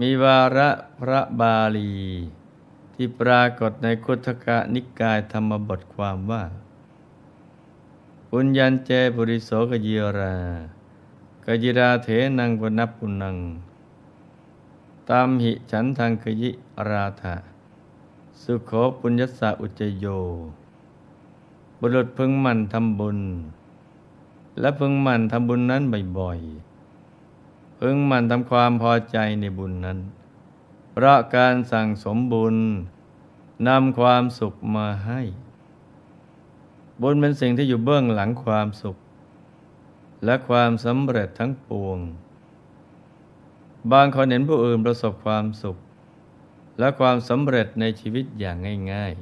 มีวาระพระบาลี ที่ปรากฏในคุถกะนิกายธรรมบทความว่า ปุญญันเจปุริโสกยิรากยิราเถนังวนับปุนังตามหิฉันทางกยิราธะสุขโขปุญญสะอุจโย บุรุษพึงมันทำบุญ และพึงมันทำบุญนั้นบ่อยๆ พึงมันทำความพอใจในบุญนั้น เพราะการสั่งสมบุญนำความสุขมาให้ บุญเป็นสิ่งที่อยู่เบื้องหลังความสุข และความสำเร็จทั้งปวง บางคนเห็นผู้อื่นประสบความสุข และความสำเร็จในชีวิตอย่างง่าย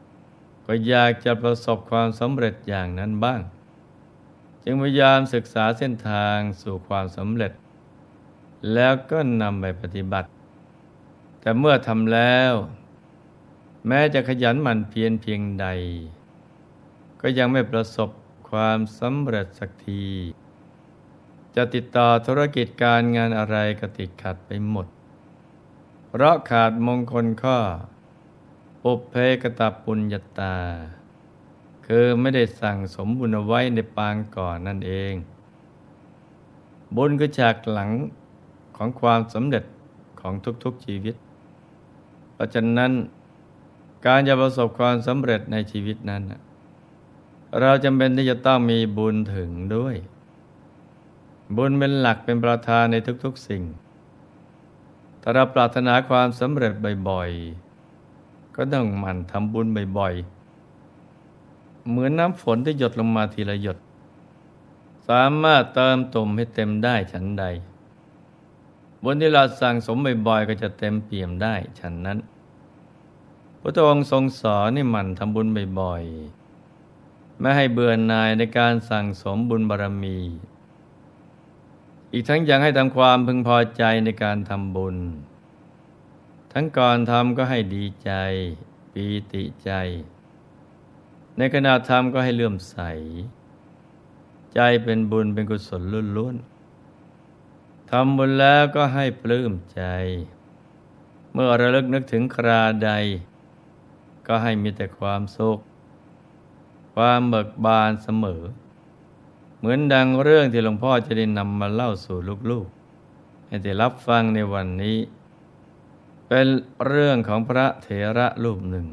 ๆ ก็อยากจะประสบความสำเร็จอย่างนั้นบ้าง จึงพยายามศึกษาเส้นทางสู่ความสำเร็จ แล้วก็นำไปปฏิบัติ แต่เมื่อทำแล้ว แม้จะขยันหมั่นเพียรเพียงใด ก็ยังไม่ประสบความสำเร็จสักที จะติดต่อธุรกิจการงานอะไรก็ติดขัดไปหมด เพราะขาดมงคลข้อ ปุเพกตาปุญญาตา คือไม่ได้สั่งสมบุญเอาไว้ในปางก่อนนั่นเอง บุญก็ฉากหลัง ของความสำเร็จของทุกๆชีวิต เพราะฉะนั้นการจะประสบความสำเร็จในชีวิตนั้น เราจำเป็นที่จะต้องมีบุญถึงด้วย บุญเป็นหลักเป็นประธานในทุกๆสิ่ง ถ้าเราปรารถนาความสำเร็จบ่อยๆ ก็ต้องหมั่นทำบุญบ่อยๆ เหมือนน้ำฝนที่หยดลงมาทีละหยด สามารถเติมตุ่มให้เต็มได้ฉันใด บุญที่เราสั่งสมบ่อยๆก็จะเต็มเปี่ยมได้ฉันนั้น พระองค์ทรงสอนให้หมั่นทำบุญบ่อยๆไม่ให้เบื่อหน่ายในการสั่งสมบุญบารมี อีกทั้งยังให้ทำความพึงพอใจในการทำบุญ ทั้งก่อนทำก็ให้ดีใจปีติใจ ในขณะทำก็ให้เลื่อมใส ใจเป็นบุญเป็นกุศลล้วนๆ ทำบุญแล้วก็ให้ปลื้มใจ เมื่อระลึกนึกถึงคราใด ก็ให้มีแต่ความสุข ความเบิกบานเสมอ เหมือนดังเรื่องที่หลวงพ่อจะได้นำมาเล่าสู่ลูกๆ ให้ได้รับฟังในวันนี้ เป็นเรื่องของพระเถระรูปหนึ่ง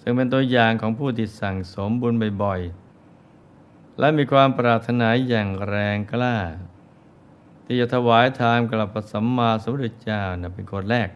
ซึ่งเป็นตัวอย่างของผู้ที่สั่งสมบุญบ่อยๆ และมีความปรารถนาอย่างแรงกล้า ที่จะถวายทานกลับพระสัมมาสัมพุทธเจ้านะเป็นคนแรก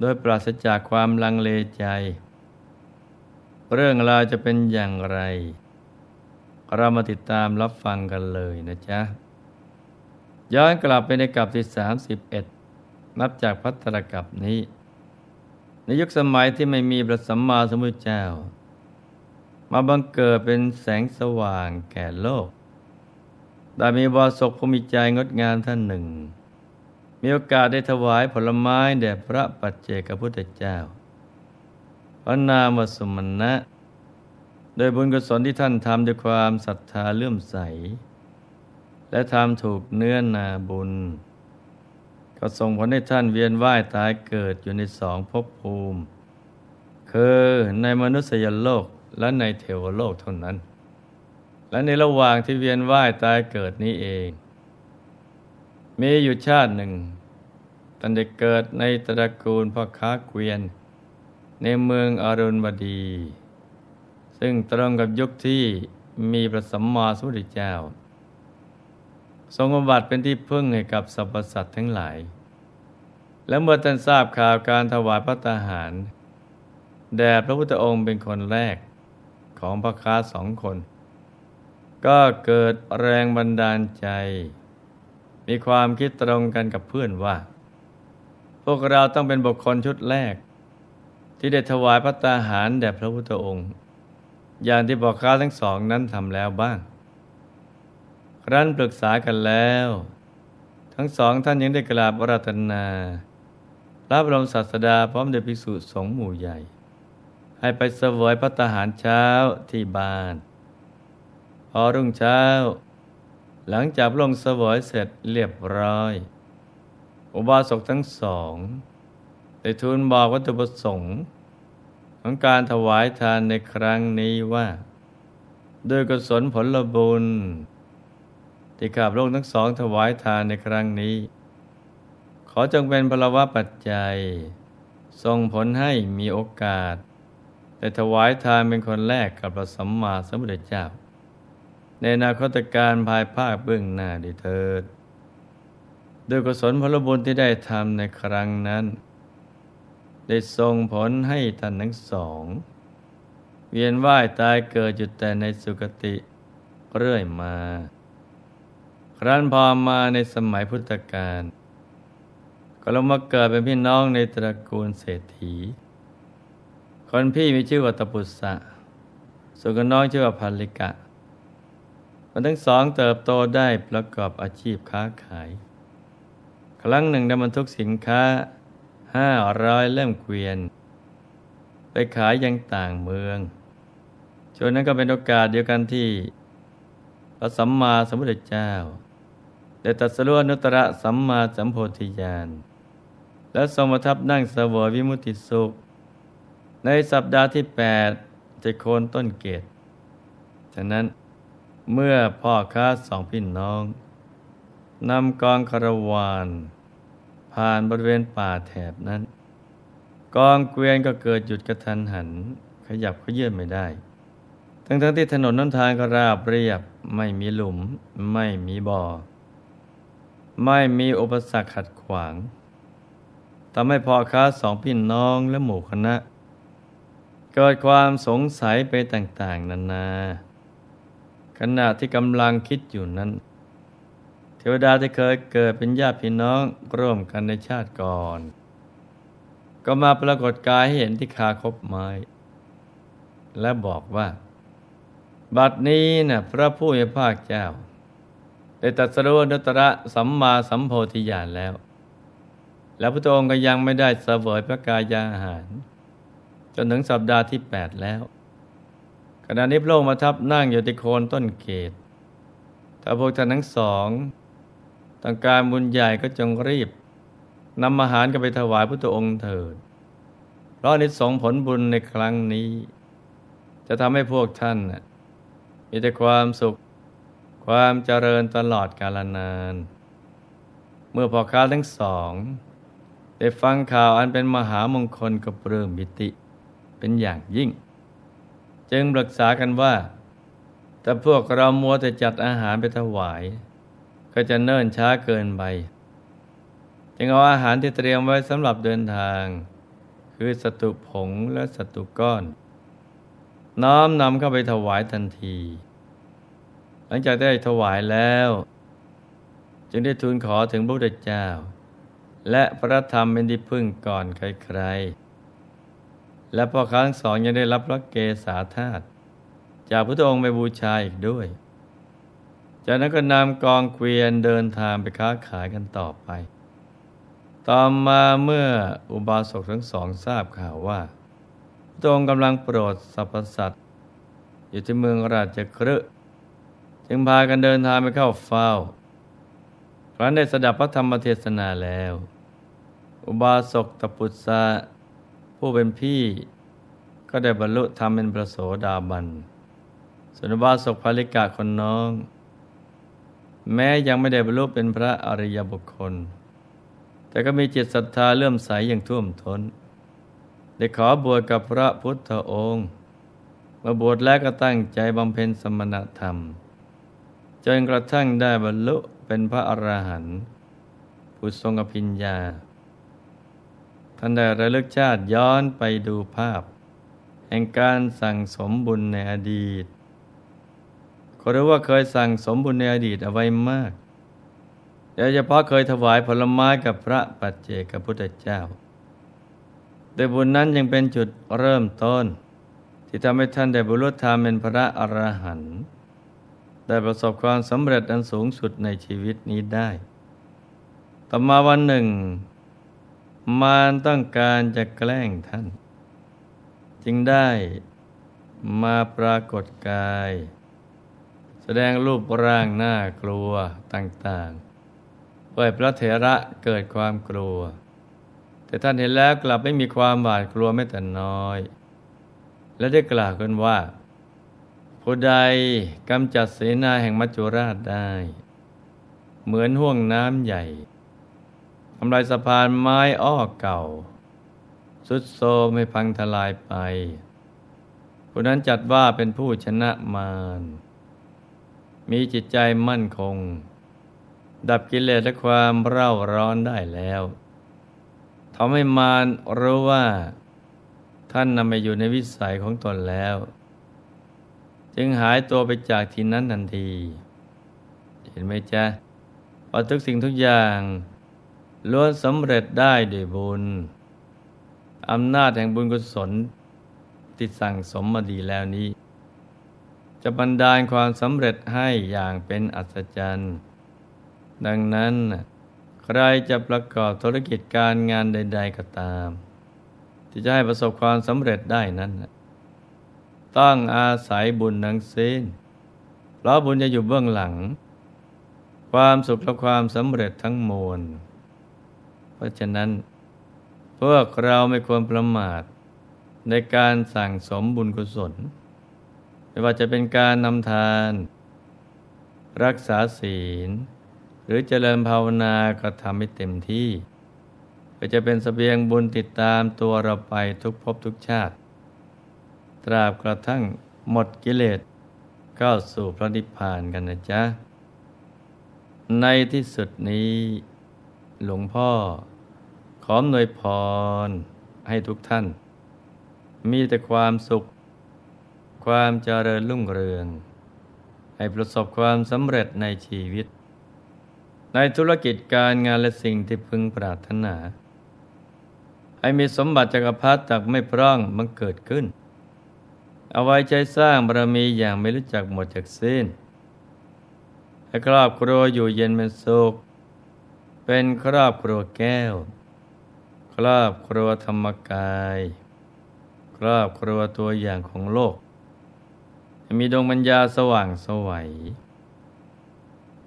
โดยปราศจากความลังเลใจ เรื่องราวจะเป็นอย่างไร เรามาติดตามรับฟังกันเลยนะจ๊ะ ย้อนกลับไปในกับที่ 31 นับจากพัฒนกับนี้ ในยุคสมัยที่ไม่มีพระสัมมาสัมพุทธเจ้า มาบังเกิดเป็นแสงสว่างแก่โลก ได้มีบาศกผู้มีใจงดงามท่านหนึ่ง มีโอกาสได้ถวายผลไม้แด่พระปัจเจกพุทธเจ้า พระนามสุมณะ โดยบุญกุศลที่ท่านทำด้วยความศรัทธาเลื่อมใส และทำถูกเนื้อนาบุญ ก็ส่งผลให้ท่านเวียนว่ายตายเกิดอยู่ในสองภพภูมิ คือในมนุษยโลกและในเทวโลกเท่านั้น และในระหว่างที่เวียนว่ายตายเกิดนี้เอง มีอยู่ชาติหนึ่งท่านได้เกิดในตระกูลพ่อค้าเกวียน ในเมืองอรุณบดี ซึ่งตรงกับยุคที่มีพระสัมมาสัมพุทธเจ้า ทรงบัติเป็นที่พึ่งให้กับสรรพสัตว์ทั้งหลาย และเมื่อท่านทราบข่าวการถวายพระตาหาร แด่พระพุทธองค์เป็นคนแรกของพระค้าสองคน ก็เกิดแรงบันดาลใจ มีความคิดตรงกันกับเพื่อนว่า พวกเราต้องเป็นบุคคลชุดแรก ที่ได้ถวายพระตาหารแด่พระพุทธองค์ อย่างที่บอกค้าทั้งสองนั้นทำแล้วบ้าง ครั้นปรึกษากันแล้ว ทั้งสองท่านยังได้กราบรัตนาพระบรมศาสดาพร้อมเดชภิกษุสงฆ์หมู่ใหญ่ ให้ไปเสวยพระตาหารเช้าที่บ้าน พอรุ่งเช้า หลังจากลงเสวยเสร็จเรียบร้อย อุบาสกทั้งสองได้ทูลบอกวัตถุประสงค์ของการถวายทานในครั้งนี้ว่า ด้วยกุศลผลบุญ ที่ข้าพระองค์ทั้งสองถวายทานในครั้งนี้ ขอจงเป็นพลวะปัจจัยส่งผลให้มีโอกาสได้ถวายทานเป็นคนแรกกับพระสัมมาสัมพุทธเจ้า ในอนาคตการภายภาคเบื้องหน้าดีเถิดด้วยกุศลผลบุญที่ได้ทำในครั้งนั้น ได้ส่งผลให้ท่านทั้งสอง เวียนว่ายตายเกิดอยู่แต่ในสุคติเรื่อยมา ครั้นพอมาในสมัยพุทธกาลก็ลงมาเกิดเป็นพี่น้องในตระกูลเศรษฐี คนพี่มีชื่อว่าตปุษะส่วนคนน้องชื่อว่าพันลิกะ มันทั้งสองเติบโตได้ประกอบอาชีพค้าขาย ครั้งหนึ่งได้บรรทุกสินค้าห้าร้อยเล่มเกวียน ไปขายยังต่างเมืองช่วงนั้นก็เป็นโอกาสเดียวกันที่ พระสัมมาสัมพุทธเจ้า ได้ตัดสรุนุตระสัมมาสัมโพธิญาณและทรงประทับนั่งเสวยวิมุติสุข ในสัปดาห์ที่แปดจะโคนต้นเกตฉะนั้น เมื่อพ่อค้าสองพี่น้องนำกองคารวานผ่านบริเวณป่าแถบนั้น กองเกวียนก็เกิดหยุดกระทันหัน ขยับขยื่นไม่ได้ ทั้งทั้งที่ถนนน้นทางก็ราบเรียบ ไม่มีหลุม ไม่มีบ่อ ไม่มีอุปสรรคขัดขวางทำให้พ่อค้าสองพี่น้องและหมู่คณะ เกิดความสงสัยไปต่าง ๆ นานา ขณะที่กำลังคิดอยู่นั้น เทวดาที่เคยเกิดเป็นญาติพี่น้องร่วมกันในชาติก่อน ก็มาปรากฏกายให้เห็นที่คาคบไม้ และบอกว่า บัดนี้นะ่ะพระผู้มีภาคเจ้า ได้ตรัสรู้นุตระสัมมาสัมโพธิญาณแล้ว แล้วพระองค์ก็ยังไม่ได้เสวยพระกายาหาร จนถึงสัปดาห์ที่แปดแล้ว ขณะนี้พระองค์มาทับนั่งอยู่ที่โคนต้นเกตถ้าพวกท่านทั้งสองต้องการบุญใหญ่ก็จงรีบนำอาหารกันไปถวายพระองค์เถิด เพราะนิสงผลบุญในครั้งนี้ จะทำให้พวกท่านมีแต่ความสุข ความเจริญตลอดกาลนาน เมื่อพ่อค้าทั้งสอง ได้ฟังข่าวอันเป็นมหามงคลกับเริ่มมิติ เป็นอย่างยิ่ง จึงปรึกษากันว่าถ้าพวกเรามัวแต่จัดอาหารไปถวาย ก็จะเนิ่นช้าเกินไปจึงเอาอาหารที่เตรียมไว้สำหรับเดินทาง คือสตุผงและสตุก้อน น้อมนำเข้าไปถวายทันที หลังจากได้ถวายแล้ว จึงได้ทูลขอถึงพระพุทธเจ้า และพระธรรมเป็นที่พึ่งก่อนใครๆ และพอครั้งสองยังได้รับพระเกศาธาตุจากพระองค์ไปบูชาอีกด้วย จากนั้นก็นำกองเกวียนเดินทางไปค้าขายกันต่อไป ต่อมาเมื่ออุบาสกทั้งสองทราบข่าวว่า พระองค์กำลังโปรดสรรพสัตว์อยู่ที่เมืองราชครึจึงพากันเดินทางไปเข้าเฝ้า ครั้นได้สดับพระธรรมเทศนาแล้ว อุบาสกตปุตสะ ผู้เป็นพี่ก็ได้บรรลุธรรมเป็นประโสดาบันสนุบาสกภาลิกาคนน้อง แม้ยังไม่ได้บรรลุเป็นพระอริยบุคคล แต่ก็มีจิตศรัทธาเลื่อมใสอย่างท่วมทน้น ได้ขอบวชกับพระพุทธองค์มาบวชแล้วก็ตั้งใจบำเพ็ญสมณธรรม จนกระทั่งได้บรรลุเป็นพระอรหันต์ผู้ทรงอภิญญา ท่านได้ระลึกชาติย้อนไปดูภาพ แห่งการสั่งสมบุญในอดีตก็รู้ว่าเคยสั่งสมบุญในอดีตเอาไว้มาก โดยเฉพาะเคยถวายผลไม้กับพระปัจเจกพุทธเจ้า โดยบุญนั้นยังเป็นจุดเริ่มต้น ที่ทำให้ท่านได้บรรลุธรรมเป็นพระอรหันต์ได้ประสบความสำเร็จอันสูงสุดในชีวิตนี้ได้ ต่อมาวันหนึ่ง มารต้องการจะแกล้งท่าน จึงได้มาปรากฏกาย แสดงรูปร่างหน้ากลัวต่างๆเปิดพระเถระเกิดความกลัว แต่ท่านเห็นแล้วกลับไม่มีความหวาดกลัวแม้แต่น้อย และได้กล่าวกันว่า ผู้ใดกำจัดเสนาแห่งมัจจุราชได้ เหมือนห่วงน้ำใหญ่ ทำลายสะพานไม้อ้อเก่า สุดโซไม่พังทลายไป ผู้นั้นจัดว่าเป็นผู้ชนะมารมีจิตใจมั่นคง ดับกิเลสและความเร่าร้อนได้แล้วทำให้มารรู้ว่า ท่านนำไปอยู่ในวิสัยของตนแล้ว จึงหายตัวไปจากที่นั้นทันที เห็นไหมจ๊ะว่าทุกสิ่งทุกอย่าง ล้วนสำเร็จได้ด้วยบุญอำนาจแห่งบุญกุศลที่สั่งสมมาดีแล้วนี้ จะบันดาลความสำเร็จให้อย่างเป็นอัศจรรย์ ดังนั้น ใครจะประกอบธุรกิจการงานใด ๆก็ตาม ที่จะให้ประสบความสำเร็จได้นั้น ต้องอาศัยบุญนังสิ้นเพราะบุญจะอยู่เบื้องหลัง ความสุขและความสำเร็จทั้งมวล ราะฉะนั้น พวกเราไม่ควรประมาทในการสั่งสมบุญกุศล ไม่ว่าจะเป็นการนำทาน รักษาศีล หรือเจริญภาวนาก็ทำให้เต็มที่ก็จะเป็นสเสบียงบุญติดตามตัวเราไปทุกภพทุกชาติ ตราบกระทั่งหมดกิเลสเข้าสู่พระนิพพานกันนะจ๊ะ ในที่สุดนี้ หลวงพ่อ ขอหน่วยพร ให้ทุกท่าน มีแต่ความสุข ความเจริญรุ่งเรือง ให้ประสบความสำเร็จในชีวิต ในธุรกิจการงานและสิ่งที่พึงปรารถนา ให้มีสมบัติจักรพรรดิจากไม่พร่องมันเกิดขึ้น เอาไว้ใจสร้างบารมีอย่างไม่รู้จักหมดจากสิ้นให้ครอบครัวอยู่เย็นเป็นสุข เป็นครอบครัวแก้ว ครอบครัวธรรมกาย ครอบครัวตัวอย่างของโลก มีดวงปัญญาสว่างสวัย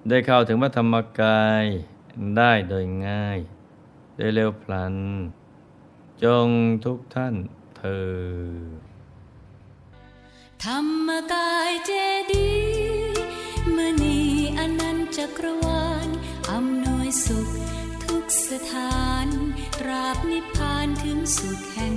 ได้เข้าถึงพระธรรมกายได้โดยง่าย ได้เร็วพลัน จงทุกท่านเธอ ธรรมกายเจดีมณีอนันต์จักรวาลอำ นวยสุข ทุกสถานตราบนิพพานถึงสุขแห่ง